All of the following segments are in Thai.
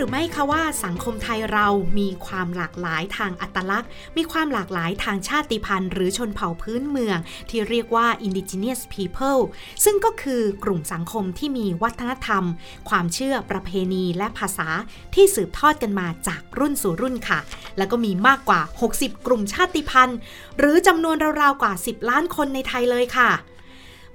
หรือไม่คะว่าสังคมไทยเรามีความหลากหลายทางอัตลักษณ์ มีความหลากหลายทางชาติพันธุ์หรือชนเผ่าพื้นเมือง ที่เรียกว่า indigenous people ซึ่งก็คือกลุ่มสังคมที่มีวัฒนธรรม ความเชื่อประเพณีและภาษาที่สืบทอดกันมาจากรุ่นสู่รุ่นค่ะ แล้วก็มีมากกว่า 60 กลุ่มชาติพันธุ์ หรือจำนวนราวๆกว่า 10 ล้านคนในไทยเลยค่ะ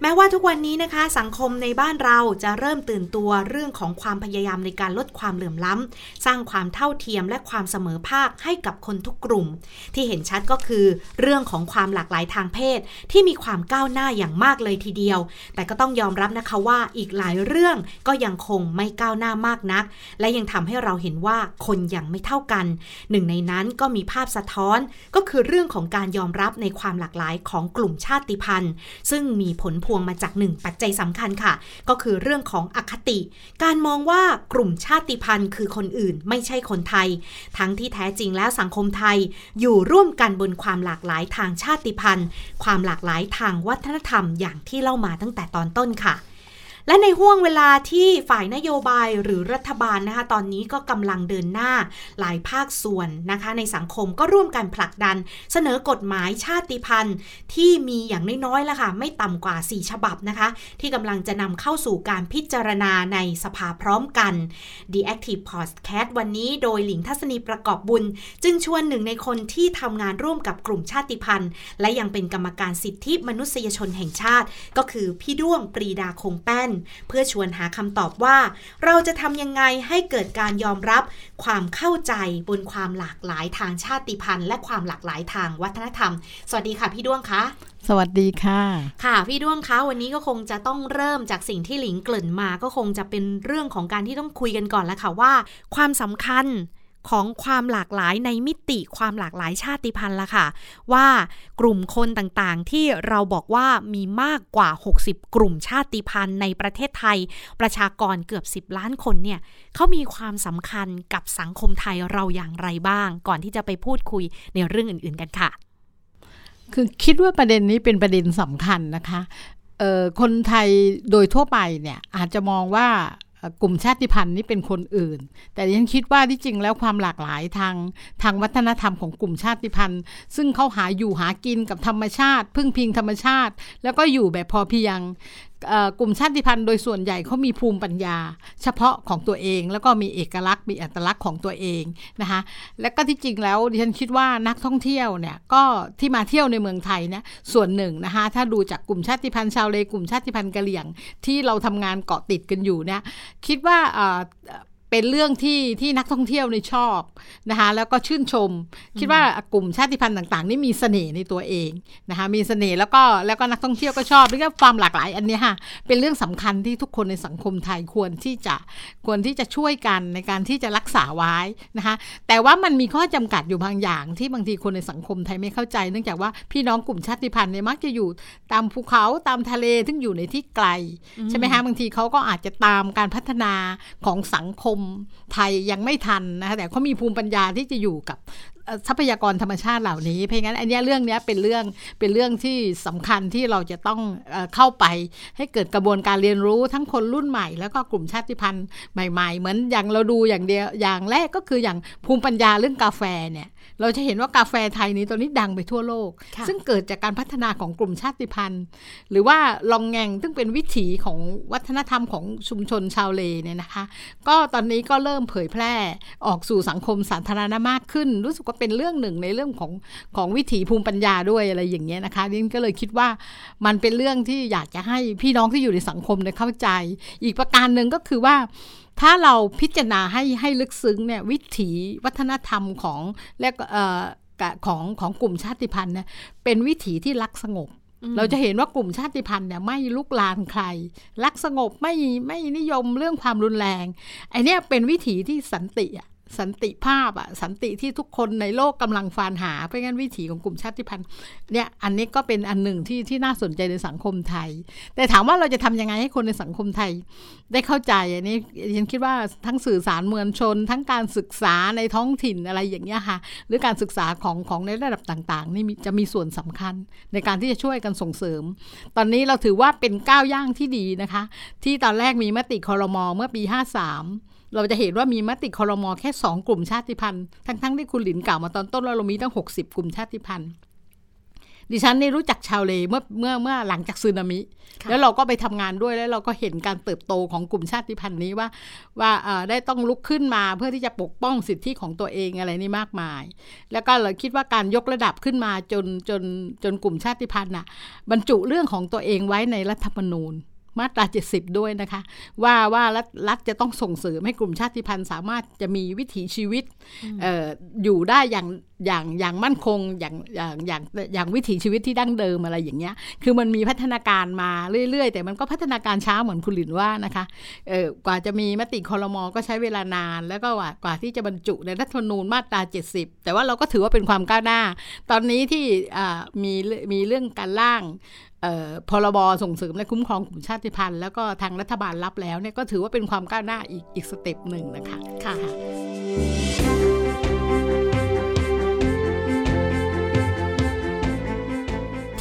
แม้ว่าทุกวันนี้นะคะ สังคมในบ้านเราจะเริ่มตื่นตัวเรื่องของความพยายามในการลดความเหลื่อมล้ำ สร้างความเท่าเทียมและความเสมอภาคให้กับคนทุกกลุ่ม ที่เห็นชัดก็คือ เรื่องของความหลากหลายทางเพศ ที่มีความก้าวหน้าอย่างมากเลยทีเดียว แต่ก็ต้องยอมรับนะคะว่าอีกหลายเรื่องก็ยังคงไม่ก้าวหน้ามากนัก และยังทำให้เราเห็นว่าคนยังไม่เท่ากัน หนึ่งในนั้นก็มีภาพสะท้อน ก็คือเรื่องของการยอมรับในความหลากหลายของกลุ่มชาติพันธุ์ ซึ่งมีผลพวงมาจากหนึ่งปัจจัยสำคัญค่ะ ก็คือเรื่องของอคติ การมองว่ากลุ่มชาติพันธุ์คือคนอื่นไม่ใช่คนไทย ทั้งที่แท้จริงแล้วสังคมไทย อยู่ร่วมกันบนความหลากหลายทางชาติพันธุ์ ความหลากหลายทางวัฒนธรรมอย่างที่เล่ามาตั้งแต่ตอนต้นค่ะ และในห่วงเวลาที่ฝ่ายนโยบายหรือรัฐบาลนะคะตอนนี้ก็กำลังเดินหน้าหลายภาคส่วนนะคะ ในสังคมก็ร่วมกันผลักดัน เสนอกฎหมายชาติพันธุ์ ที่มีอย่างน้อยๆแล้วค่ะ ไม่ต่ำกว่า 4 ฉบับนะคะ ที่กำลังจะนำเข้าสู่การพิจารณาในสภาพร้อมกัน The Active Podcast วันนี้โดยหลิงทัศนีประกอบบุญ จึงชวนหนึ่งในคนที่ทำงานร่วมกับกลุ่มชาติพันธุ์ และยังเป็นกรรมการสิทธิมนุษยชนแห่งชาติ ก็คือพี่ด้วงปรีดาคงแป้นเพื่อชวนหาคำตอบว่า เราจะทำยังไงให้เกิดการยอมรับความเข้าใจบนความหลากหลายทางชาติพันธุ์ และความหลากหลายทางวัฒนธรรม สวัสดีค่ะพี่ด้วงคะสวัสดีค่ะ ค่ะพี่ด้วงคะวันนี้ก็คงจะต้องเริ่มจากสิ่งที่หลิงเกริ่นมาก็คงจะเป็นเรื่องของการที่ต้องคุยกันก่อนแล้วค่ะว่า ความสำคัญ ของความหลากหลายในมิติความหลากหลายชาติพันธุ์ละค่ะ ว่ากลุ่มคนต่างๆ ที่เราบอกว่ามีมากกว่า 60 กลุ่มชาติพันธุ์ในประเทศไทย ประชากรเกือบ 10 ล้านคนเนี่ยเขามีความสำคัญกับสังคมไทยเราอย่างไรบ้าง ก่อนที่จะไปพูดคุยในเรื่องอื่น ๆกันค่ะ คือคิดว่าประเด็นนี้เป็นประเด็นสำคัญนะคะคนไทยโดยทั่วไปเนี่ยอาจจะมองว่า กลุ่มชาติพันธุ์นี่เป็นคนอื่น แต่ฉันคิดว่าที่จริงแล้วความหลากหลายทางทางวัฒนธรรมของกลุ่มชาติพันธุ์ ซึ่งเขาหาอยู่หากินกับธรรมชาติ พึ่งพิงธรรมชาติ แล้วก็อยู่แบบพอเพียง กลุ่มชาติพันธุ์โดยส่วนใหญ่เขามีภูมิปัญญา เฉพาะของตัวเอง แล้วก็มีเอกลักษณ์มีอัตลักษณ์ของตัวเองนะคะและก็ที่จริงแล้วดิฉันคิดว่านักท่องเที่ยวเนี่ยก็ที่มาเที่ยวในเมืองไทยเนี่ยส่วนหนึ่งนะคะถ้าดูจากกลุ่มชาติพันธุ์ชาวเลกลุ่มชาติพันธุ์กะเหรี่ยง ที่เราทำงานเกาะติดกันอยู่เนี่ยคิดว่า เป็นเรื่องที่ที่นักท่องเที่ยวในชอบนะคะแล้วก็ชื่นชม คิดว่ากลุ่มชาติพันธุ์ต่างๆ นี่มีเสน่ห์ในตัวเองนะคะมีเสน่ห์แล้วก็แล้วก็นักท่องเที่ยวก็ชอบนี่ก็ความหลากหลายอันนี้ค่ะเป็นเรื่องสำคัญที่ทุกคนในสังคมไทยควรที่จะควรที่จะช่วยกันในการที่จะรักษาไว้นะคะแต่ว่ามันมีข้อจำกัดอยู่บางอย่าง ที่บางทีคนในสังคมไทยไม่เข้าใจ เนื่องจากว่าพี่น้องกลุ่มชาติพันธุ์เนี่ยมักจะอยู่ตามภูเขาตามทะเลซึ่งอยู่ในที่ไกลใช่ไหมคะบางทีเขาก็อาจจะตามการพัฒนาของสังคมไทยยังไม่ทันนะคะแต่เขามีภูมิปัญญาที่จะอยู่กับ ทรัพยากรธรรมชาติเหล่านี้ เพราะงั้นอันนี้เรื่องนี้เป็นเรื่องเป็นเรื่องที่สำคัญที่เราจะต้องเข้าไปให้เกิดกระบวนการเรียนรู้ทั้งคนรุ่นใหม่ แล้วก็กลุ่มชาติพันธุ์ใหม่ ๆ เหมือนอย่างเราดูอย่างเดียวอย่างแรกก็คืออย่างภูมิปัญญาเรื่องกาแฟเนี่ยเราจะเห็นว่ากาแฟไทยนี้ตอนนี้ดังไปทั่วโลก ซึ่งเกิดจากการพัฒนาของกลุ่มชาติพันธุ์ หรือว่าลองแงงซึ่งเป็นวิถีของวัฒนธรรมของชุมชนชาวเลเนี่ยนะคะ ก็ตอนนี้ก็เริ่มเผยแพร่ออกสู่สังคมสาธารณะมากขึ้น รู้สึกว่าเป็นเรื่องหนึ่งในเรื่องของของวิถีภูมิปัญญาด้วยอะไรอย่างเงี้ยนะคะนี่ก็เลยคิดว่ามันเป็นเรื่องที่อยากจะให้พี่น้องที่อยู่ในสังคมเนี่ยเข้าใจ อีกประการหนึ่งก็คือว่าถ้าเราพิจารณาให้ให้ลึกซึ้งเนี่ยวิถีวัฒนธรรมของและของของกลุ่มชาติพันธุ์เนี่ยเป็นวิถีที่รักสงบเราจะเห็นว่ากลุ่มชาติพันธุ์เนี่ยไม่ลุกลานใคร รักสงบไม่ไม่นิยมเรื่องความรุนแรงไอเนี้ยเป็นวิถีที่สันติอะ สันติภาพอะสันติที่ทุกคนในโลกกำลังฟานหา เพราะงั้นวิถีของกลุ่มชาติพันธุ์เนี่ยอันนี้ก็เป็นอันหนึ่งที่ที่น่าสนใจในสังคมไทย แต่ถามว่าเราจะทำยังไงให้คนในสังคมไทย ได้เข้าใจอันนี้ฉันคิดว่าทั้งสื่อสารมวลชน ทั้งการศึกษาในท้องถิ่นอะไรอย่างเงี้ยค่ะหรือการศึกษาของของในระดับต่างๆนี่จะมีส่วนสำคัญในการที่จะช่วยกันส่งเสริม ตอนนี้เราถือว่าเป็นก้าวย่างที่ดีนะคะ ที่ตอนแรกมีมติคอรมอเมื่อปี 53 เราจะเห็นว่ามีมติคอรมอแค่ 2 กลุ่มชาติพันธุ์ ทั้งๆที่คุณหลินกล่าวมาตอนต้นว่าเรามีตั้ง 60 กลุ่มชาติพันธุ์ดิฉันนี่รู้จักชาวเลเมื่อเมื่อเมื่อหลังจากซึนามิ แล้วเราก็ไปทำงานด้วยแล้วเราก็เห็นการเติบโตของกลุ่มชาติพันธุ์นี้ว่า ว่าได้ต้องลุกขึ้นมาเพื่อที่จะปกป้องสิทธิของตัวเองอะไรนี่มากมาย แล้วก็เราคิดว่าการยกระดับขึ้นมาจนจนจนกลุ่มชาติพันธุ์น่ะ บรรจุเรื่องของตัวเองไว้ในรัฐธรรมนูญ มาตรา 70 ด้วยนะคะ ว่าว่ารัฐรัฐจะต้องส่งเสริมให้กลุ่มชาติพันธุ์สามารถจะมีวิถีชีวิตอออยู่ได้อย่างอย่างอย่างมั่นคงอย่างอย่างอย่างอย่างวิถีชีวิตที่ดั้งเดิมอะไรอย่างเงี้ย คือมันมีพัฒนาการมาเรื่อยๆ แต่มันก็พัฒนาการช้าเหมือนคุณหลินว่านะคะเออกว่าจะมีมติคอรมอก็ใช้เวลานาน แล้วก็กว่าที่จะบรรจุในรัฐธรรมนูญมาตรา 70 แต่ว่าเราก็ถือว่าเป็นความก้าวหน้า ตอนนี้ที่มีมีเรื่องการล่าง พรบส่งเสริมและคุ้มครองกลุ่มชาติพันธุ์แล้วก็ทางรัฐบาลรับแล้วเนี่ยก็ถือว่าเป็นความก้าวหน้าอีกอีก step หนึ่งนะคะค่ะ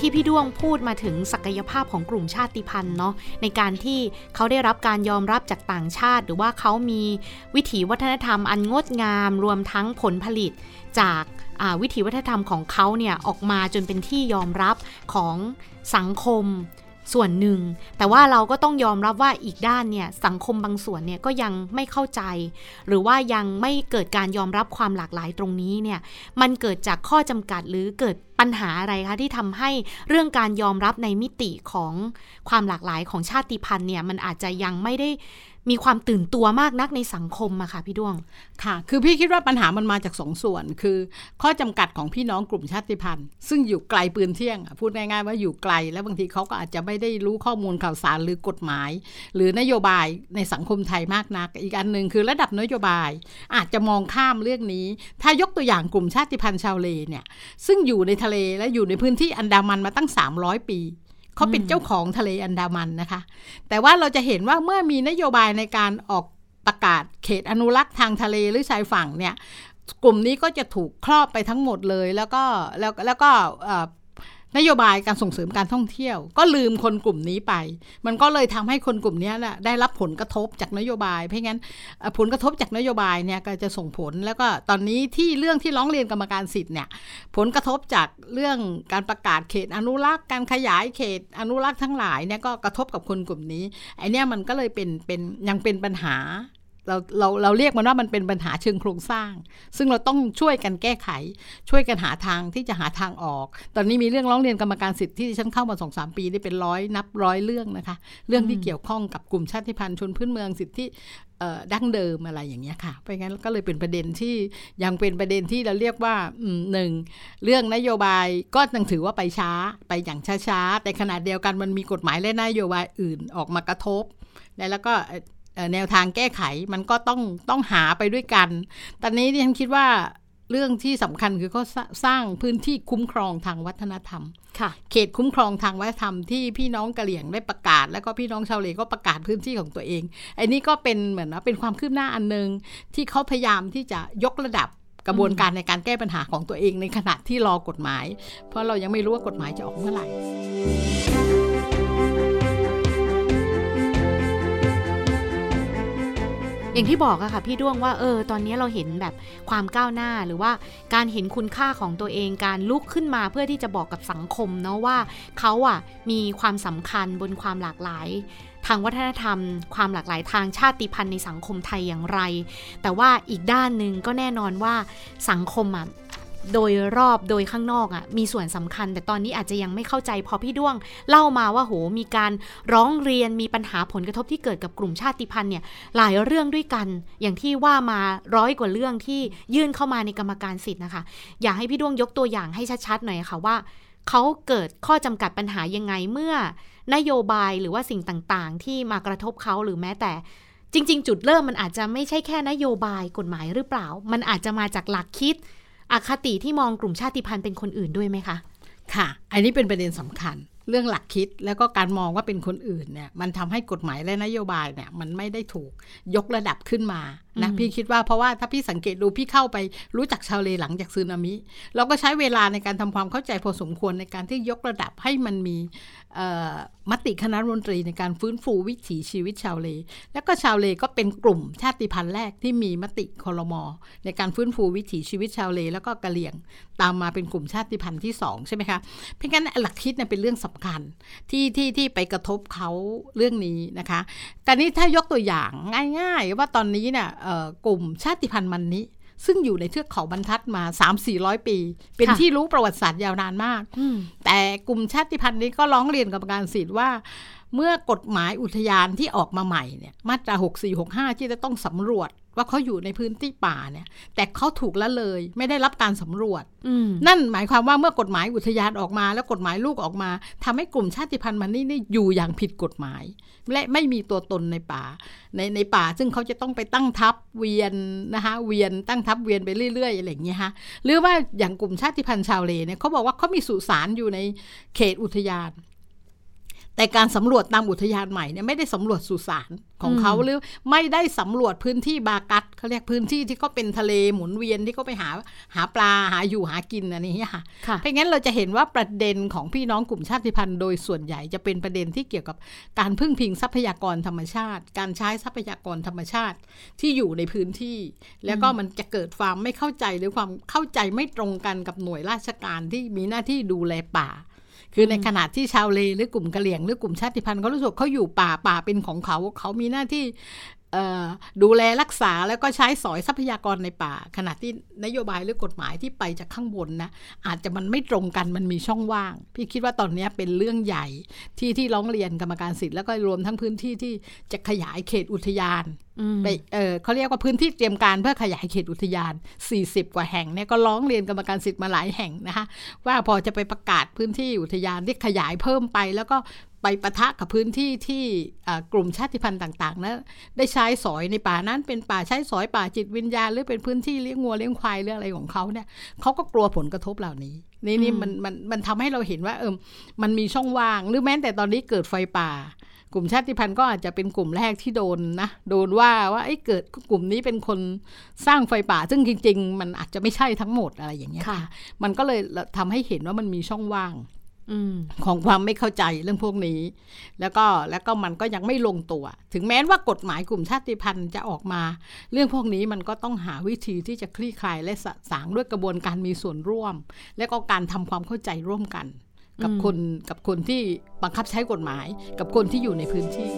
ที่พี่ด้วงพูดมาถึงศักยภาพของกลุ่มชาติพันธุ์เนาะในการที่เขาได้รับการยอมรับจากต่างชาติ หรือว่าเขามีวิถีวัฒนธรรมอันงดงาม รวมทั้งผลผลิตจากวิถีวัฒนธรรมของเขาเนี่ยออกมาจนเป็นที่ยอมรับของสังคมส่วนหนึ่ง แต่ว่าเราก็ต้องยอมรับว่าอีกด้านเนี่ยสังคมบางส่วนเนี่ยก็ยังไม่เข้าใจ หรือว่ายังไม่เกิดการยอมรับความหลากหลายตรงนี้เนี่ยมันเกิดจากข้อจำกัดหรือเกิดปัญหาอะไรคะที่ทำให้เรื่องการยอมรับในมิติของความหลากหลายของชาติพันธุ์เนี่ยมันอาจจะยังไม่ได้มีความตื่นตัวมากนักในสังคมอะค่ะพี่ดวง ค่ะ คือพี่คิดว่าปัญหามันมาจากสองส่วน คือ ข้อจำกัดของพี่น้องกลุ่มชาติพันธุ์ ซึ่งอยู่ไกลปืนเที่ยง พูดง่ายๆว่าอยู่ไกล แล้วบางทีเขาก็อาจจะไม่ได้รู้ข้อมูลข่าวสารหรือกฎหมาย หรือนโยบายในสังคมไทยมากนัก อีกอันหนึ่งคือระดับนโยบาย อาจจะมองข้ามเรื่องนี้ ถ้ายกตัวอย่างกลุ่มชาติพันธุ์ชาวเลเนี่ย ซึ่งอยู่ในทะเลและอยู่ในพื้นที่อันดามันมาตั้ง 300 ปีเขาเป็นเจ้าของทะเลอันดามันนะคะ แต่ว่าเราจะเห็นว่าเมื่อมีนโยบายในการออกประกาศเขตอนุรักษ์ทางทะเลหรือชายฝั่งเนี่ยกลุ่มนี้ก็จะถูกครอบไปทั้งหมดเลย แล้วก็แล้วแล้วก็ นโยบายการส่งเสริมการท่องเที่ยว ก็ลืมคนกลุ่มนี้ไป มันก็เลยทำให้คนกลุ่มนี้แหละได้รับผลกระทบจากนโยบาย เพราะงั้นผลกระทบจากนโยบายเนี่ยก็จะส่งผลแล้วก็ตอนนี้ที่เรื่องที่ร้องเรียนกรรมการสิทธิ์เนี่ยผลกระทบจากเรื่องการประกาศเขตอนุรักษ์การขยายเขตอนุรักษ์ทั้งหลายเนี่ยก็กระทบกับคนกลุ่มนี้ไอเนี้ยมันก็เลยเป็นเป็นยังเป็นปัญหา เราเราเราเรียกมันว่ามันเป็นปัญหาเชิงโครงสร้าง ซึ่งเราต้องช่วยกันแก้ไข ช่วยกันหาทางที่จะหาทางออก ตอนนี้มีเรื่องร้องเรียนกรรมการสิทธิ์ที่ฉันเข้ามาสองสามปีได้เป็นร้อยนับร้อยเรื่องนะคะ เรื่องที่เกี่ยวข้องกับกลุ่มชาติพันธุ์ชนพื้นเมืองสิทธิดั้งเดิมอะไรอย่างเงี้ยค่ะเพราะงั้นก็เลยเป็นประเด็นที่ยังเป็นประเด็นที่เราเรียกว่าหนึ่งเรื่องนโยบายก็ยังถือว่าไปช้าไปอย่างช้าๆแต่ขณะเดียวกันมันมีกฎหมายและนโยบายอื่นออกมากระทบ แล้วก็ แนวทางแก้ไขมันก็ต้องต้องหาไปด้วยกัน ตอนนี้ที่ฉันคิดว่าเรื่องที่สำคัญคือเขาสร้างพื้นที่คุ้มครองทางวัฒนธรรมค่ะเขตคุ้มครองทางวัฒนธรรมที่พี่น้องกะเหลี่ยงได้ประกาศ แล้วก็พี่น้องชาวเลก็ประกาศพื้นที่ของตัวเองไอ้นี้ก็เป็นเหมือนว่าเป็นความคืบหน้าอันหนึ่งที่เขาพยายามที่จะยกระดับกระบวนการในการแก้ปัญหาของตัวเองในขณะที่รอกฎหมาย เพราะเรายังไม่รู้ว่ากฎหมายจะออกเมื่อไหร่ อย่างที่บอกอะค่ะพี่ด้วงว่าเออตอนนี้เราเห็นแบบความก้าวหน้าหรือว่าการเห็นคุณค่าของตัวเองการลุกขึ้นมาเพื่อที่จะบอกกับสังคมเนาะว่าเขาอะมีความสำคัญบนความหลากหลาย ทางวัฒนธรรม ความหลากหลายทางชาติพันธุ์ในสังคมไทยอย่างไร แต่ว่าอีกด้านหนึ่งก็แน่นอนว่าสังคมอะ โดยรอบโดยข้างนอกอะ่ะมีส่วนสำคัญ แต่ตอนนี้อาจจะยังไม่เข้าใจพอพี่ด้วงเล่ามาว่าโหมีการร้องเรียนมีปัญหาผลกระทบที่เกิดกับกลุ่มชาติพันธุ์เนี่ยหลายเรื่องด้วยกัน อย่างที่ว่ามาร้อยกว่าเรื่องที่ยื่นเข้ามาในกรรมการสิทธิ์นะคะ อยากให้พี่ด้วงยกตัวอย่างให้ชัดๆหน่อยค่ะว่าเขาเกิดข้อจำกัดปัญหายังไงเมื่อนโยบายหรือว่าสิ่งต่างๆ ที่มากระทบเขาหรือแม้แต่จริง ๆ จุดเริ่มมันอาจจะไม่ใช่แค่นโยบายกฎหมายหรือเปล่า มันอาจจะมาจากหลักคิด อคติที่มองกลุ่มชาติพันธุ์เป็นคนอื่นด้วยไหมคะ ค่ะ อันนี้เป็นประเด็นสำคัญ เรื่องหลักคิดแล้วก็การมองว่าเป็นคนอื่นเนี่ยมันทำให้กฎหมายและนโยบายเนี่ยมันไม่ได้ถูกยกระดับขึ้นมานะอืมพี่คิดว่าเพราะว่าถ้าพี่สังเกตดูพี่เข้าไปรู้จักชาวเลหลังจากซึนามิ เราก็ใช้เวลาในการทำความเข้าใจพอสมควรในการที่ยกระดับให้มันมีเอ่อมติคณะรัฐมนตรีในการฟื้นฟูวิถีชีวิตชาวเล แล้วก็ชาวเลก็เป็นกลุ่มชาติพันธุ์แรกที่มีมติคอรมอในการฟื้นฟูวิถีชีวิตชาวเล แล้วก็กะเหรี่ยงตามมาเป็นกลุ่มชาติพันธุ์ที่สองใช่ไหมคะเพราะงั้นหลักคิดเนี่ยเป็นเรื่องสำคัญที่ที่ที่ไปกระทบเขาเรื่องนี้นะคะแต่นี้ถ้ายกตัวอย่างง่าย ๆ ว่าตอนนี้เนี่ยเอ่อกลุ่มชาติพันธุ์มันนี้ซึ่งอยู่ในเทือกเขาบรรทัดมา 3-400 ปี เป็นค่ะที่รู้ประวัติศาสตร์ยาวนานมากอืมแต่กลุ่มชาติพันธุ์นี้ก็ร้องเรียนกับการสิทธิ์ว่า เมื่อกฎหมายอุทยานที่ออกมาใหม่เนี่ยมาตรา 6465 ที่จะต้องสำรวจ ว่าเขาอยู่ในพื้นที่ป่าเนี่ย แต่เขาถูกละเลย ไม่ได้รับการสำรวจอืมนั่นหมายความว่าเมื่อกฎหมายอุทยานออกมา แล้วกฎหมายลูกออกมาทำให้กลุ่มชาติพันธุ์มันนี่นี่อยู่อย่างผิดกฎหมาย และไม่มีตัวตนในป่า ในในป่า ซึ่งเขาจะต้องไปตั้งทัพเวียนนะคะเวียนตั้งทัพเวียนไปเรื่อยๆอะไรอย่างเงี้ยฮะหรือว่าอย่างกลุ่มชาติพันธุ์ชาวเลเนี่ยเขาบอกว่าเขามีสุสานอยู่ในเขตอุทยาน แต่การสำรวจตามอุทยานใหม่เนี่ยไม่ได้สำรวจสุสานของเขาอืมหรือไม่ได้สำรวจพื้นที่บากัดเขาเรียกพื้นที่ที่เขาเป็นทะเลหมุนเวียนที่เขาไปหาหาปลาหาอยู่หากินอันนี้ค่ะค่ะเพราะงั้นเราจะเห็นว่าประเด็นของพี่น้องกลุ่มชาติพันธุ์โดยส่วนใหญ่จะเป็นประเด็นที่เกี่ยวกับการพึ่งพิงทรัพยากรธรรมชาติ การใช้ทรัพยากรธรรมชาติที่อยู่ในพื้นที่ แล้วก็มันจะเกิดความไม่เข้าใจหรือความเข้าใจไม่ตรงกันกับหน่วยราชการที่มีหน้าที่ดูแลป่า คือในขณะที่ชาวเลหรือกลุ่มกะเหรี่ยงหรือกลุ่มชาติพันธุ์เขารู้สึกเขาอยู่ป่าป่าเป็นของเขา เขามีหน้าที่เอ่อดูแลรักษาแล้วก็ใช้สอยทรัพยากรในป่า ขณะที่นโยบายหรือกฎหมายที่ไปจากข้างบนนะอาจจะมันไม่ตรงกันมันมีช่องว่าง พี่คิดว่าตอนนี้เป็นเรื่องใหญ่ที่ที่ร้องเรียนกรรมการสิทธิ์แล้วก็รวมทั้งพื้นที่ที่จะขยายเขตอุทยานอืมไปเออเขาเรียกว่าพื้นที่เตรียมการเพื่อขยายเขตอุทยาน 40 กว่าแห่งเนี่ยก็ร้องเรียนกรรมการสิทธิ์มาหลายแห่งนะคะว่าพอจะไปประกาศพื้นที่อุทยานที่ขยายเพิ่มไป แล้วก็ไปปะทะกับพื้นที่ที่กลุ่มชาติพันธุ์ต่างๆนะได้ใช้สอยในป่านั้นเป็นป่าใช้สอยป่าจิตวิญญาณหรือเป็นพื้นที่เลี้ยงงัวเลี้ยงควายหรืออะไรของเขาเนี่ยเขาก็กลัวผลกระทบเหล่านี้ นี่นี่อืมมันมันมันทำให้เราเห็นว่า เออมันมีช่องว่าง หรือแม้แต่ตอนนี้เกิดไฟป่า กลุ่มชาติพันธุ์ก็อาจจะเป็นกลุ่มแรกที่โดนนะโดนว่าว่าไอ้ยเกิดกลุ่มนี้เป็นคนสร้างไฟป่า ซึ่งจริง ๆ มันอาจจะไม่ใช่ทั้งหมดอะไรอย่างเงี้ยค่ะค่ะมันก็เลยทำให้เห็นว่ามันมีช่องว่างอืม ของความไม่เข้าใจเรื่องพวกนี้ แล้วก็แล้วก็มันก็ยังไม่ลงตัว ถึงแม้ว่ากฎหมายกลุ่มชาติพันธุ์จะออกมา เรื่องพวกนี้มันก็ต้องหาวิธีที่จะคลี่คลายและสะสางด้วยกระบวนการมีส่วนร่วม และก็การทำความเข้าใจร่วมกัน กับอืมคนกับคนที่บังคับใช้กฎหมาย กับคนที่อยู่ในพื้นที่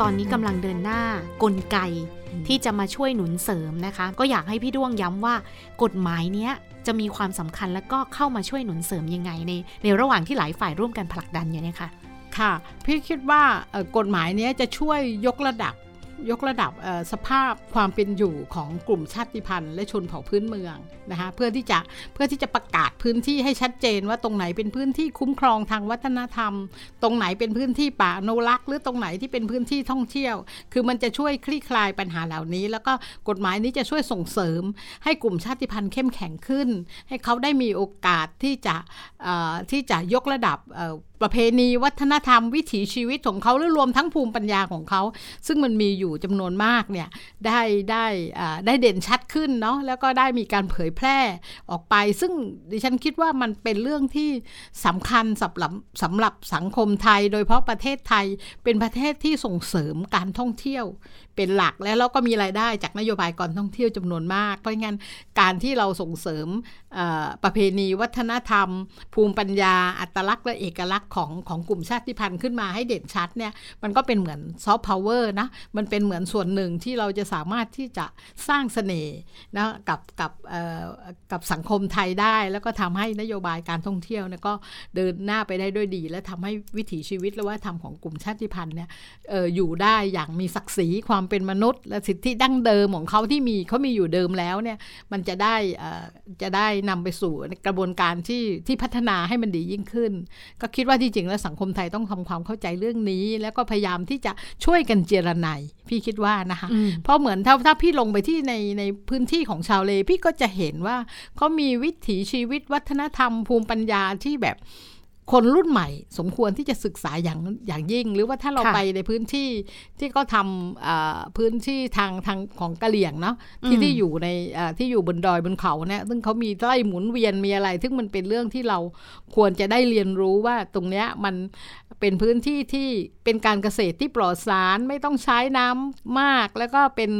ตอนนี้กำลังเดินหน้ากลไก ที่จะมาช่วยหนุนเสริมนะคะ ก็อยากให้พี่ด้วงย้ำว่า กฎหมายเนี้ยจะมีความสำคัญแล้วก็เข้ามาช่วยหนุนเสริมยังไงในในระหว่างที่หลายฝ่ายร่วมกันผลักดันอยู่เนี่ยค่ะค่ะ พี่คิดว่าเอ่อกฎหมายนี้จะช่วยยกระดับ ยกระดับสภาพความเป็นอยู่ของกลุ่มชาติพันธุ์และชนเผ่าพื้นเมืองนะคะเพื่อที่จะเพื่อที่จะประกาศพื้นที่ให้ชัดเจนว่าตรงไหนเป็นพื้นที่คุ้มครองทางวัฒนธรรม ตรงไหนเป็นพื้นที่ป่าอนุรักหรือตรงไหนที่เป็นพื้นที่ท่องเที่ยว คือมันจะช่วยคลี่คลายปัญหาเหล่านี้ แล้วก็กฎหมายนี้จะช่วยส่งเสริม ให้กลุ่มชาติพันธุ์เข้มแข็งขึ้น ให้เขาได้มีโอกาสที่จะที่จะยกระดับประเพณีวัฒนธรรมวิถีชีวิตของเขาหรือรวมทั้งภูมิปัญญาของเขา ซึ่งมันมีอยู่จำนวนมากเนี่ยได้ได้ได้เด่นชัดขึ้นเนาะแล้วก็ได้มีการเผยแพร่ออกไป ซึ่งดิฉันคิดว่ามันเป็นเรื่องที่สำคัญสำหรับสำหรับสังคมไทย โดยเฉพาะประเทศไทยเป็นประเทศที่ส่งเสริมการท่องเที่ยว เป็นหลักแล้วเราก็มีรายได้จากนโยบายการท่องเที่ยวจำนวนมาก เพราะงั้นการที่เราส่งเสริมประเพณีวัฒนธรรม ภูมิปัญญา อัตลักษณ์และเอกลักษณ์ของของกลุ่มชาติพันธุ์ขึ้นมาให้เด่นชัดเนี่ยมันก็เป็นเหมือนซอฟต์พาวเวอร์นะมันเป็นเหมือนส่วนหนึ่งที่เราจะสามารถที่จะสร้างเสน่ห์นะกับกับกับสังคมไทยได้ แล้วก็ทำให้นโยบายการท่องเที่ยวเนี่ยก็เดินหน้าไปได้ด้วยดี และทำให้วิถีชีวิตและว่าทำของกลุ่มชาติพันธุ์เนี่ยอออยู่ได้อย่างมีศักดิ์ศรีความเป็นมนุษย์ และสิทธิดั้งเดิมของเขาที่มีเขามีอยู่เดิมแล้วเนี่ยมันจะได้จะได้นำไปสู่กระบวนการที่ที่พัฒนาให้มันดียิ่งขึ้น ก็คิดว่าที่จริงแล้วสังคมไทยต้องทำความเข้าใจเรื่องนี้ แล้วก็พยายามที่จะช่วยกันเจรไนพี่คิดว่านะคะ เพราะเหมือนถ้าถ้าพี่ลงไปที่ในในพื้นที่ของชาวเลพี่ก็จะเห็นว่าเขามีวิถีชีวิตวัฒนธรรมภูมิปัญญาที่แบบ คนรุ่นใหม่สมควรที่จะศึกษาอย่างอย่างยิ่ง หรือว่าถ้าเราไปในพื้นที่ที่ก็ทำพื้นที่ทางทางของกะเหลี่ยงเนาะที่ที่อยู่ในที่อยู่บนดอยบนเขาเนี่ยซึ่งเขามีไร่หมุนเวียนมีอะไร ซึ่งมันเป็นเรื่องที่เราควรจะได้เรียนรู้ว่าตรงเนี้ยมันเป็นพื้นที่ที่เป็นการเกษตรที่ปลอดสารไม่ต้องใช้น้ำมาก แล้วก็เป็น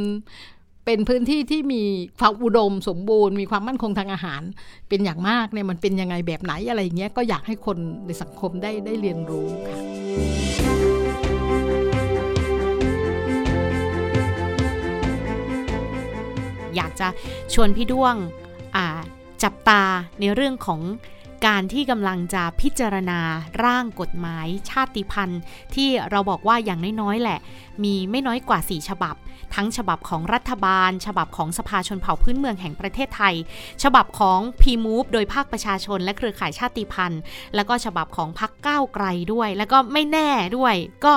เป็นพื้นที่ที่มีความอุดมสมบูรณ์ มีความมั่นคงทางอาหาร เป็นอย่างมากเนี่ยมันเป็นยังไงแบบไหนอะไรเงี้ยก็อยากให้คนในสังคมได้ได้เรียนรู้ค่ะอยากจะชวนพี่ด้วงจับตาในเรื่องของ การที่กำลังจะพิจารณาร่างกฎหมายชาติพันธุ์ ที่เราบอกว่าอย่างน้อยๆแหละ มีไม่น้อยกว่า 4 ฉบับ ทั้งฉบับของรัฐบาล ฉบับของสภาชนเผ่าพื้นเมืองแห่งประเทศไทย ฉบับของพีมูฟโดยภาคประชาชนและเครือข่ายชาติพันธุ์ แล้วก็ฉบับของพรรคก้าวไกลด้วย แล้วก็ไม่แน่ด้วย ก็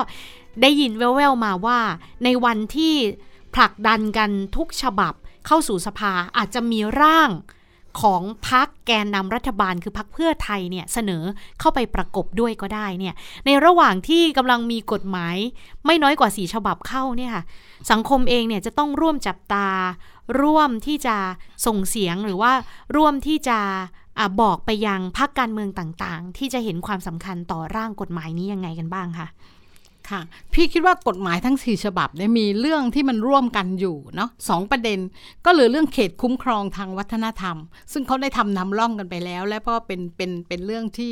ได้ยินแว่วๆมาว่า ในวันที่ผลักดันกันทุกฉบับเข้าสู่สภาอาจจะมีร่าง ของพักแกนนำรัฐบาลคือพักเพื่อไทยเนี่ยเสนอเข้าไปประกบด้วยก็ได้เนี่ยในระหว่างที่กำลังมีกฎหมายไม่น้อยกว่าสีฉบับเข้าเนี่ยค่ะสังคมเองเนี่ยจะต้องร่วมจับตา ร่วมที่จะส่งเสียงหรือว่าร่วมที่จะอบอกไปยังพักการเมืองต่างๆ ที่จะเห็นความสำคัญต่อร่างกฎหมายนี้ยังไงกันบ้างคะ ค่ะ พี่คิดว่ากฎหมายทั้งสี่ฉบับเนี่ยมีเรื่องที่มันร่วมกันอยู่เนาะสองประเด็นก็เหลือเรื่องเขตคุ้มครองทางวัฒนธรรม ซึ่งเขาได้ทำนำร่องกันไปแล้ว และก็เป็นเป็นเป็นเรื่องที่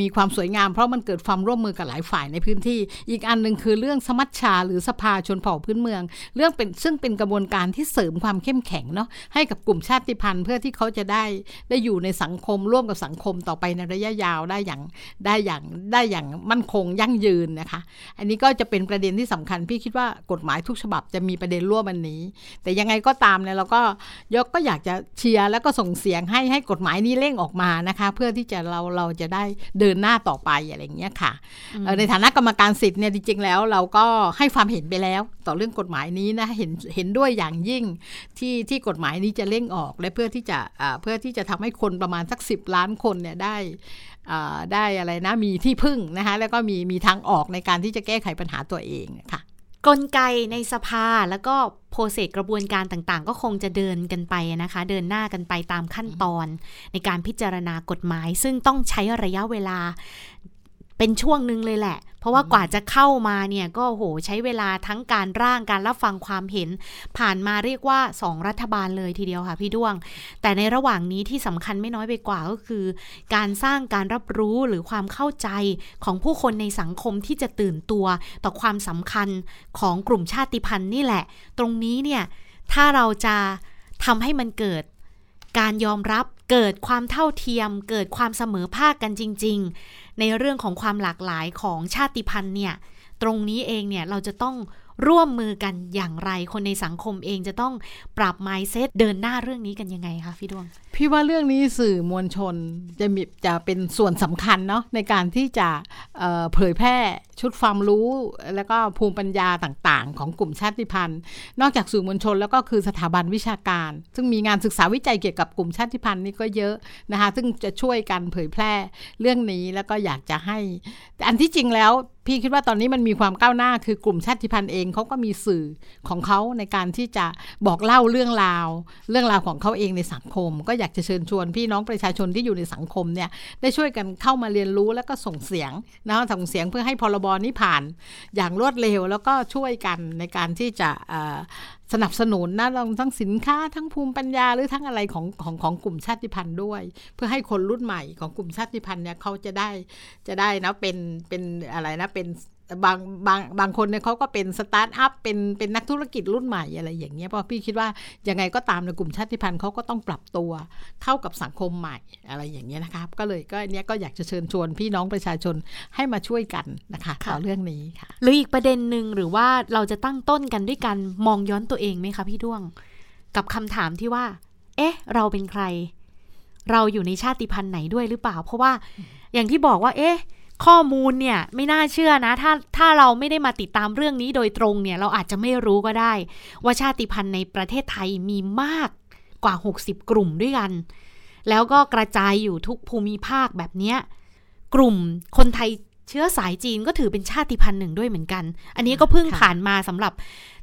มีความสวยงาม เพราะมันเกิดความร่วมมือกับหลายฝ่ายในพื้นที่ อีกอันหนึ่งคือเรื่องสมัชชา หรือสภาชนเผ่าพื้นเมือง เรื่องเป็นซึ่งเป็นกระบวนการที่เสริมความเข้มแข็งเนาะให้กับกลุ่มชาติพันธุ์ เพื่อที่เขาจะได้ได้อยู่ในสังคมร่วมกับสังคมต่อไปในระยะยาวได้อย่างได้อย่างได้อย่างมั่นคงยั่งยืนนะคะอันนี้ก็จะเป็นประเด็นที่สำคัญ พี่คิดว่ากฎหมายทุกฉบับจะมีประเด็นร่วมอันนี้ แต่ยังไงก็ตามเนี่ยเราก็ยกก็อยากจะเชียร์แล้วก็ส่งเสียงให้ให้กฎหมายนี้เร่งออกมานะคะ เพื่อที่จะเราเราจะได้เดินหน้าต่อไปอะไรอย่างเงี้ยค่ะ ในฐานะกรรมการสิทธิ์เนี่ยจริงๆแล้ว เราก็ให้ความเห็นไปแล้ว ต่อเรื่องกฎหมายนี้นะเห็นเห็นด้วยอย่างยิ่งที่ที่กฎหมายนี้จะเร่งออกและเพื่อที่จะเพื่อที่จะทำให้คนประมาณสักสิบล้านคนเนี่ยได้ ได้อะไรนะมีที่พึ่งนะคะแล้วก็มีมีทางออกในการที่จะแก้ไขปัญหาตัวเองค่ะกลไกในสภาแล้วก็โปรเซสกระบวนการต่างๆ ก็คงจะเดินกันไปนะคะ เดินหน้ากันไปตามขั้นตอน ในการพิจารณากฎหมาย ซึ่งต้องใช้ระยะเวลา เป็นช่วงหนึ่งเลยแหละ เพราะว่ากว่าจะเข้ามาเนี่ยก็โหใช้เวลาทั้งการร่างการรับฟังความเห็น ผ่านมาเรียกว่า 2 รัฐบาลเลยทีเดียวค่ะพี่ด้วง แต่ในระหว่างนี้ที่สำคัญไม่น้อยไปกว่าก็คือ การสร้างการรับรู้หรือความเข้าใจของผู้คนในสังคมที่จะตื่นตัวต่อความสำคัญของกลุ่มชาติพันธุ์นี่แหละ ตรงนี้เนี่ยถ้าเราจะทำให้มันเกิดการยอมรับเกิดความเท่าเทียม เกิดความเสมอภาคกันจริง ๆ ในเรื่องของความหลากหลายของชาติพันธุ์เนี่ยตรงนี้เองเนี่ยเราจะต้องร่วมมือกันอย่างไร คนในสังคมเองจะต้องปรับไมซ์เซตเดินหน้าเรื่องนี้กันยังไงคะพี่ดวง พี่ว่าเรื่องนี้สื่อมวลชนจะมีจะเป็นส่วนสำคัญเนาะในการที่จะเผยแพร่ชุดความรู้ แล้วก็ภูมิปัญญาต่างๆ ของกลุ่มชาติพันธุ์ นอกจากสื่อมวลชนแล้วก็คือสถาบันวิชาการ ซึ่งมีงานศึกษาวิจัยเกี่ยวกับกลุ่มชาติพันธุ์นี่ก็เยอะนะคะซึ่งจะช่วยกันเผยแพร่เรื่องนี้แล้วก็อยากจะให้อันที่จริงแล้วพี่คิดว่าตอนนี้มันมีความก้าวหน้าคือกลุ่มชาติพันธุ์เองเขาก็มีสื่อของเขาในการที่จะบอกเล่าเรื่องราว เรื่องราวของเขาเองในสังคมก็อยากจะเชิญชวนพี่น้องประชาชนที่อยู่ในสังคมเนี่ยได้ช่วยกันเข้ามาเรียนรู้แล้วก็ส่งเสียงนะส่งเสียงเพื่อให้พรบนี้ผ่าน อย่างรวดเร็วแล้วก็ช่วยกันในการที่จะสนับสนุนนะลองทั้งสินค้าทั้งภูมิปัญญาหรือทั้งอะไรของของของกลุ่มชาติพันธุ์ด้วย เพื่อให้คนรุ่นใหม่ของกลุ่มชาติพันธุ์เนี่ยเขาจะได้จะได้นะเป็นเป็นอะไรนะเป็น บางบางบางคนเนี่ยเขาก็เป็นสตาร์ทอัพเป็นเป็นนักธุรกิจรุ่นใหม่อะไรอย่างเงี้ยเพราะพี่คิดว่ายังไงก็ตามในกลุ่มชาติพันธุ์เขาก็ต้องปรับตัวเข้ากับสังคมใหม่อะไรอย่างเงี้ยนะครับก็เลยก็เนี้ยก็อยากจะเชิญชวนพี่น้องประชาชนให้มาช่วยกันนะคะต่อเรื่องนี้ค่ะหรืออีกประเด็นหนึ่งหรือว่าเราจะตั้งต้นกันด้วยการมองย้อนตัวเองไหมคะพี่ด้วง กับคำถามที่ว่า เอ๊ะ เราเป็นใคร เราอยู่ในชาติพันธุ์ไหนด้วยหรือเปล่า เพราะว่าอย่างที่บอกว่า เอ๊ะ ข้อมูลเนี่ยไม่น่าเชื่อนะ ถ้าถ้าเราไม่ได้มาติดตามเรื่องนี้โดยตรงเนี่ยเราอาจจะไม่รู้ก็ได้ ว่าชาติพันธุ์ในประเทศไทยมีมากกว่า 60 กลุ่มด้วยกัน แล้วก็กระจายอยู่ทุกภูมิภาคแบบนี้กลุ่มคนไทยเชื้อสายจีนก็ถือเป็นชาติพันธุ์หนึ่งด้วยเหมือนกัน อันนี้ก็เพิ่งผ่านมาสำหรับ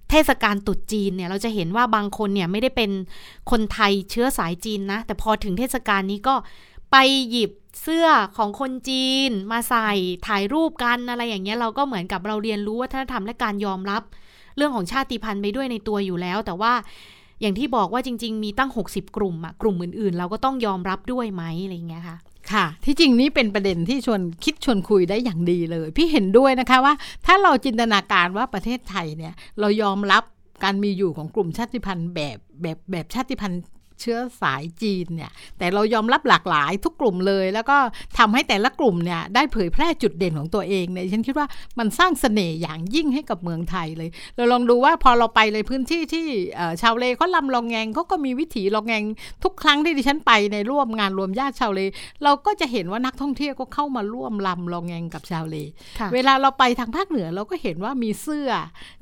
เทศกาลตรุษจีนเนี่ยเราจะเห็นว่าบางคนเนี่ยไม่ได้เป็นคนไทยเชื้อสายจีนนะ แต่พอถึงเทศกาลนี้ก็ไปหยิบ เสื้อของคนจีนมาใส่ถ่ายรูปกันอะไรอย่างเงี้ยเราก็เหมือนกับเราเรียนรู้วัฒนธรรมและการยอมรับ เรื่องของชาติพันธุ์ไปด้วยในตัวอยู่แล้ว แต่ว่าอย่างที่บอกว่าจริง ๆ มีตั้ง 60 กลุ่มอะกลุ่มอื่นๆ เราก็ต้องยอมรับด้วยไหมอะไรเงี้ยค่ะค่ะ ที่จริงนี้เป็นประเด็นที่ชวนคิดชวนคุยได้อย่างดีเลย พี่เห็นด้วยนะคะว่า ถ้าเราจินตนาการว่าประเทศไทยเนี่ย เรายอมรับการมีอยู่ของกลุ่มชาติพันธุ์แบบแบบแบบชาติพันธุ์ เชื้อสายจีนเนี่ยแต่เรายอมรับหลากหลายทุกกลุ่มเลย แล้วก็ทำให้แต่ละกลุ่มเนี่ยได้เผยแพร่จุดเด่นของตัวเองเนี่ยฉันคิดว่ามันสร้างเสน่ห์อย่างยิ่งให้กับเมืองไทยเลย เราลองดูว่าพอเราไปในพื้นที่ที่ชาวเลเขาลำลองแงงเขาก็มีวิถีลองแงงทุกครั้งที่ดิฉันไปในร่วมงานรวมญาติชาวเล เราก็จะเห็นว่านักท่องเที่ยวก็เข้ามาร่วมลำลองแงงกับชาวเล เวลาเราไปทางภาคเหนือเราก็เห็นว่ามีเสื้อ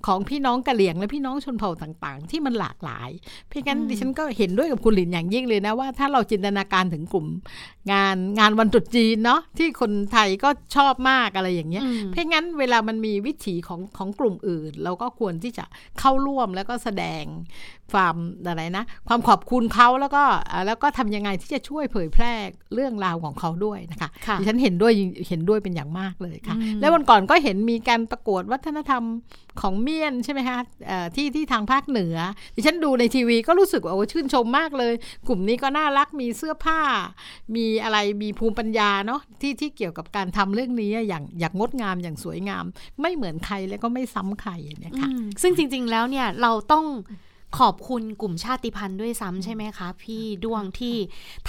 ของพี่น้องกะเหลี่ยงและพี่น้องชนเผ่าต่าง ๆ ที่มันหลากหลาย เพียงนั้นดิฉันก็เห็นด้วยกับคุณหลินอย่างยิ่งเลยนะว่าถ้าเราจินตนาการถึงกลุ่ม งานงานวันตรุษจีนเนาะที่คนไทยก็ชอบมากอะไรอย่างเงี้ยเพราะงั้นเวลามันมีวิถีของของกลุ่มอื่น เราก็ควรที่จะเข้าร่วมแล้วก็แสดงความอะไรนะ ความขอบคุณเขาแล้วก็แล้วก็ทำยังไงที่จะช่วยเผยแพร่เรื่องราวของเขาด้วยนะคะคะดิฉันเห็นด้วยเห็นด้วยเป็นอย่างมากเลยค่ะ แล้ววันก่อนก็เห็นมีการประกวดวัฒนธรรมของเมียนใช่ไหมคะที่ที่ทางภาคเหนือดิฉันดูในทีวีก็รู้สึกว่าโอ้ชื่นชมมากเลย กลุ่มนี้ก็น่ารักมีเสื้อผ้า มีอะไรมีภูมิปัญญาเนาะที่ที่เกี่ยวกับการทำเรื่องนี้อย่างอย่างงดงามอย่างสวยงาม ไม่เหมือนใครแล้วก็ไม่ซ้ำใครเนี่ยค่ะซึ่งจริง ๆแล้วเนี่ยเราต้อง ขอบคุณกลุ่มชาติพันธุ์ด้วยซ้ำใช่ไหมคะ พี่ดวงที่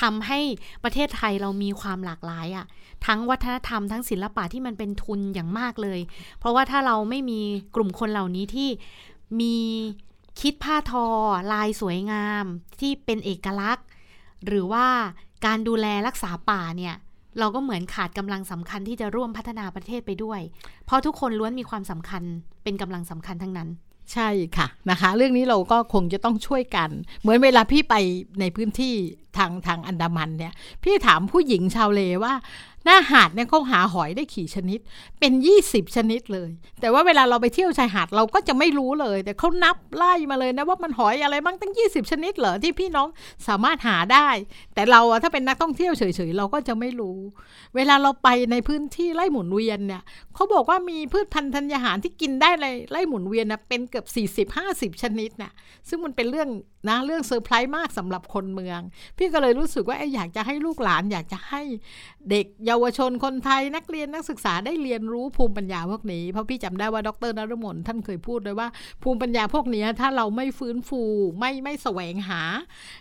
ทำให้ประเทศไทยเรามีความหลากหลายอะ่ะ ทั้งวัฒนธรรมทั้งศิลปะที่มันเป็นทุนอย่างมากเลย เพราะว่าถ้าเราไม่มีกลุ่มคนเหล่านี้ที่มีคิดผ้าทอ ลายสวยงามที่เป็นเอกลักษณ์ หรือว่าการดูแลรักษาป่าเนี่ยเราก็เหมือนขาดกำลังสำคัญที่จะร่วมพัฒนาประเทศไปด้วย เพราะทุกคนล้วนมีความสำคัญเป็นกำลังสำคัญทั้งนั้น ใช่ค่ะนะคะ เรื่องนี้เราก็คงจะต้องช่วยกัน เหมือนเวลาพี่ไปในพื้นที่ทางทางอันดามันเนี่ย พี่ถามผู้หญิงชาวเลว่า หน้าหาดเนี่ยเขาหาหอยได้ขี่ชนิด เป็น 20 ชนิดเลย แต่ว่าเวลาเราไปเที่ยวชายหาดเราก็จะไม่รู้เลย แต่เขานับไล่มาเลยนะว่ามันหอยอะไรบ้างตั้ง 20 ชนิดเหรอที่พี่น้องสามารถหาได้ แต่เราอะถ้าเป็นนักท่องเที่ยวเฉยๆเราก็จะไม่รู้ เวลาเราไปในพื้นที่ไร่หมุนเวียนเนี่ยเขาบอกว่ามีพืชพันธุ์ธัญญาหารที่กินได้เลยไร่หมุนเวียนนะเป็นเกือบ 40-50 ชนิดนะ่ะซึ่งมันเป็นเรื่องนะเรื่องเซอร์ไพรส์มากสำหรับคนเมือง พี่ก็เลยรู้สึกว่าอยากจะให้ลูกหลานอยากจะให้เด็กเยาวชนคนไทยนักเรียนนักศึกษาได้เรียนรู้ภูมิปัญญาพวกนี้ เพราะพี่จำได้ว่าดรนรมนท่านเคยพูดเลยว่า ภูมิปัญญาพวกนี้ถ้าเราไม่ฟื้นฟูไม่ไม่แสวงหา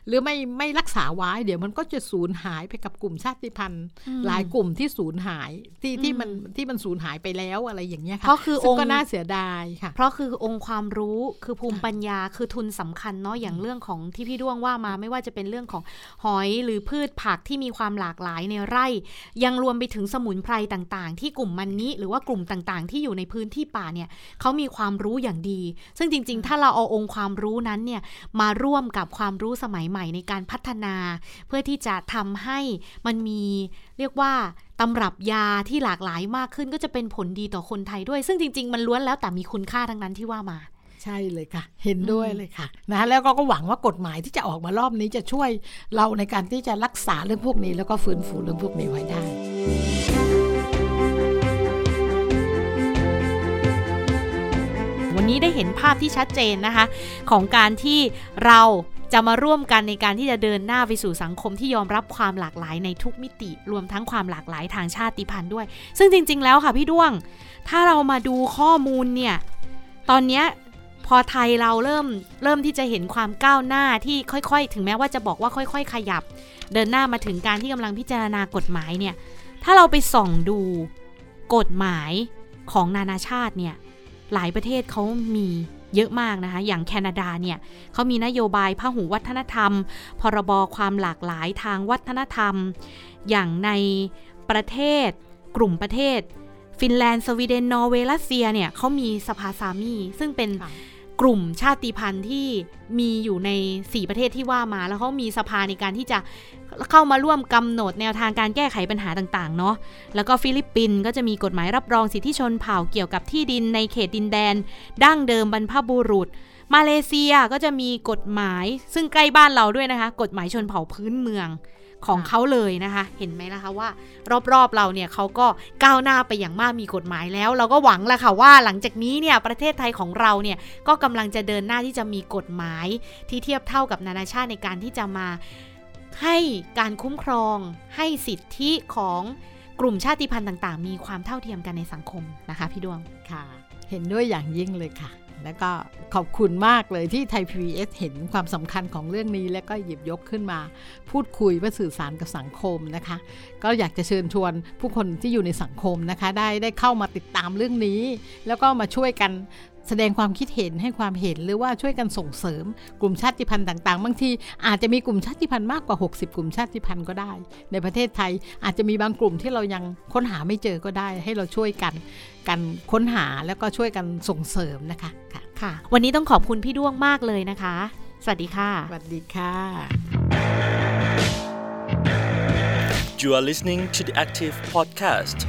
หรือไม่ไม่รักษาไว้ เดี๋ยวมันก็จะสูญหายไปกับกลุ่มชาติพันธุ์ หลายกลุ่มที่สูญหายที่ที่มันที่มันสูญหายไปแล้วอะไรอย่างเงี้ยค่ะเพราะคือองค์ก็น่าเสียดายค่ะ เพราะคือองค์ความรู้คือภูมิปัญญาคือทุนสำคัญเนาะอย่างเรื่องของที่พี่ด้วงว่ามาไม่ว่าจะเป็นเรื่องของหอยหรือพืชผักที่มีความหลากหลายในไร่ยังรวมไปถึงสมุนไพรต่างๆ ที่กลุ่มมันนี้ หรือว่ากลุ่มต่างๆ ที่อยู่ในพื้นที่ป่าเนี่ยเขามีความรู้อย่างดี ซึ่งจริง ๆ ถ้าเราเอาองค์ความรู้นั้นเนี่ยมาร่วมกับความรู้สมัยใหม่ในการพัฒนา เพื่อที่จะทำให้มันมีเรียกว่าตำรับยาที่หลากหลายมากขึ้นก็จะเป็นผลดีต่อคนไทยด้วย ซึ่งจริง ๆ มันล้วนแล้วแต่มีคุณค่าทั้งนั้นที่ว่ามาใช่เลยค่ะ เห็นด้วยเลยค่ะนะแล้วก็ก็หวังว่ากฎหมายที่จะออกมารอบนี้จะช่วยเราในการที่จะรักษาเรื่องพวกนี้ แล้วก็ฟื้นฟูเรื่องพวกนี้ไว้ได้ วันนี้ได้เห็นภาพที่ชัดเจนนะคะ ของการที่เราจะมาร่วมกันในการที่จะเดินหน้าไปสู่สังคมที่ยอมรับความหลากหลายในทุกมิติ รวมทั้งความหลากหลายทางชาติพันธุ์ด้วย ซึ่งจริง ๆ แล้วค่ะพี่ด้วง ถ้าเรามาดูข้อมูลเนี่ย ตอนนี้พอไทยเราเริ่มเริ่มที่จะเห็นความก้าวหน้าที่ค่อย ๆ ถึงแม้ว่าจะบอกว่าค่อย ๆ ขยับ เดินหน้ามาถึงการที่กำลังพิจารณากฎหมายเนี่ย ถ้าเราไปส่องดูกฎหมายของนานาชาติเนี่ยหลายประเทศเขามีเยอะมากนะคะ อย่างแคนาดาเนี่ยเขามีนโยบายพหุวัฒนธรรม พรบความหลากหลายทางวัฒนธรรม อย่างในประเทศ กลุ่มประเทศ ฟินแลนด์ สวีเดน นอร์เวย์ รัสเซียเนี่ยเขามีสภาซามี ซึ่งเป็น กลุ่มชาติพันธุ์ที่มีอยู่ใน 4 ประเทศที่ว่ามา แล้วเขามีสภาในการที่จะเข้ามาร่วมกำหนดแนวทางการแก้ไขปัญหาต่างๆ เนาะ แล้วก็ฟิลิปปินส์ก็จะมีกฎหมายรับรองสิทธิชนเผ่าเกี่ยวกับที่ดินในเขตดินแดน ดั้งเดิมบรรพบุรุษ มาเลเซียก็จะมีกฎหมาย ซึ่งใกล้บ้านเราด้วยนะคะ กฎหมายชนเผ่าพื้นเมือง ของค่ะเขาเลยนะคะ เห็นไหมล่ะคะว่า รอบๆเราเนี่ยเขาก็ก้าวหน้าไปอย่างมากมีกฎหมายแล้ว เราก็หวังแหละค่ะว่าหลังจากนี้เนี่ยประเทศไทยของเราเนี่ยก็กำลังจะเดินหน้าที่จะมีกฎหมายที่เทียบเท่ากับนานาชาติในการที่จะมาให้การคุ้มครอง ให้สิทธิของกลุ่มชาติพันธุ์ต่าง ๆ มีความเท่าเทียมกันในสังคมนะคะ พี่ดวงค่ะ เห็นด้วยอย่างยิ่งเลยค่ะ แล้วก็ขอบคุณมากเลยที่ไทย PBS เห็นความสำคัญของเรื่องนี้ แล้วก็หยิบยกขึ้นมา พูดคุยเพื่อสื่อสารกับสังคมนะคะ ก็อยากจะเชิญชวนผู้คนที่อยู่ในสังคมนะคะ ได้ได้เข้ามาติดตามเรื่องนี้ แล้วก็มาช่วยกัน แสดงความคิดเห็นให้ความเห็นหรือว่าช่วยกันส่งเสริม กลุ่มชาติพันธุ์ต่างๆ บางทีอาจจะมีกลุ่มชาติพันธุ์มากกว่า 60 กลุ่มชาติพันธุ์ก็ได้ ในประเทศไทยอาจจะมีบางกลุ่มที่เรายังค้นหาไม่เจอก็ได้ ให้เราช่วยกันกันค้นหาแล้วก็ช่วยกันส่งเสริมนะคะค่ะค่ะวันนี้ต้องขอบคุณพี่ด้วงมากเลยนะคะ สวัสดีค่ะสวัสดีค่ะ You are listening to the Active Podcast.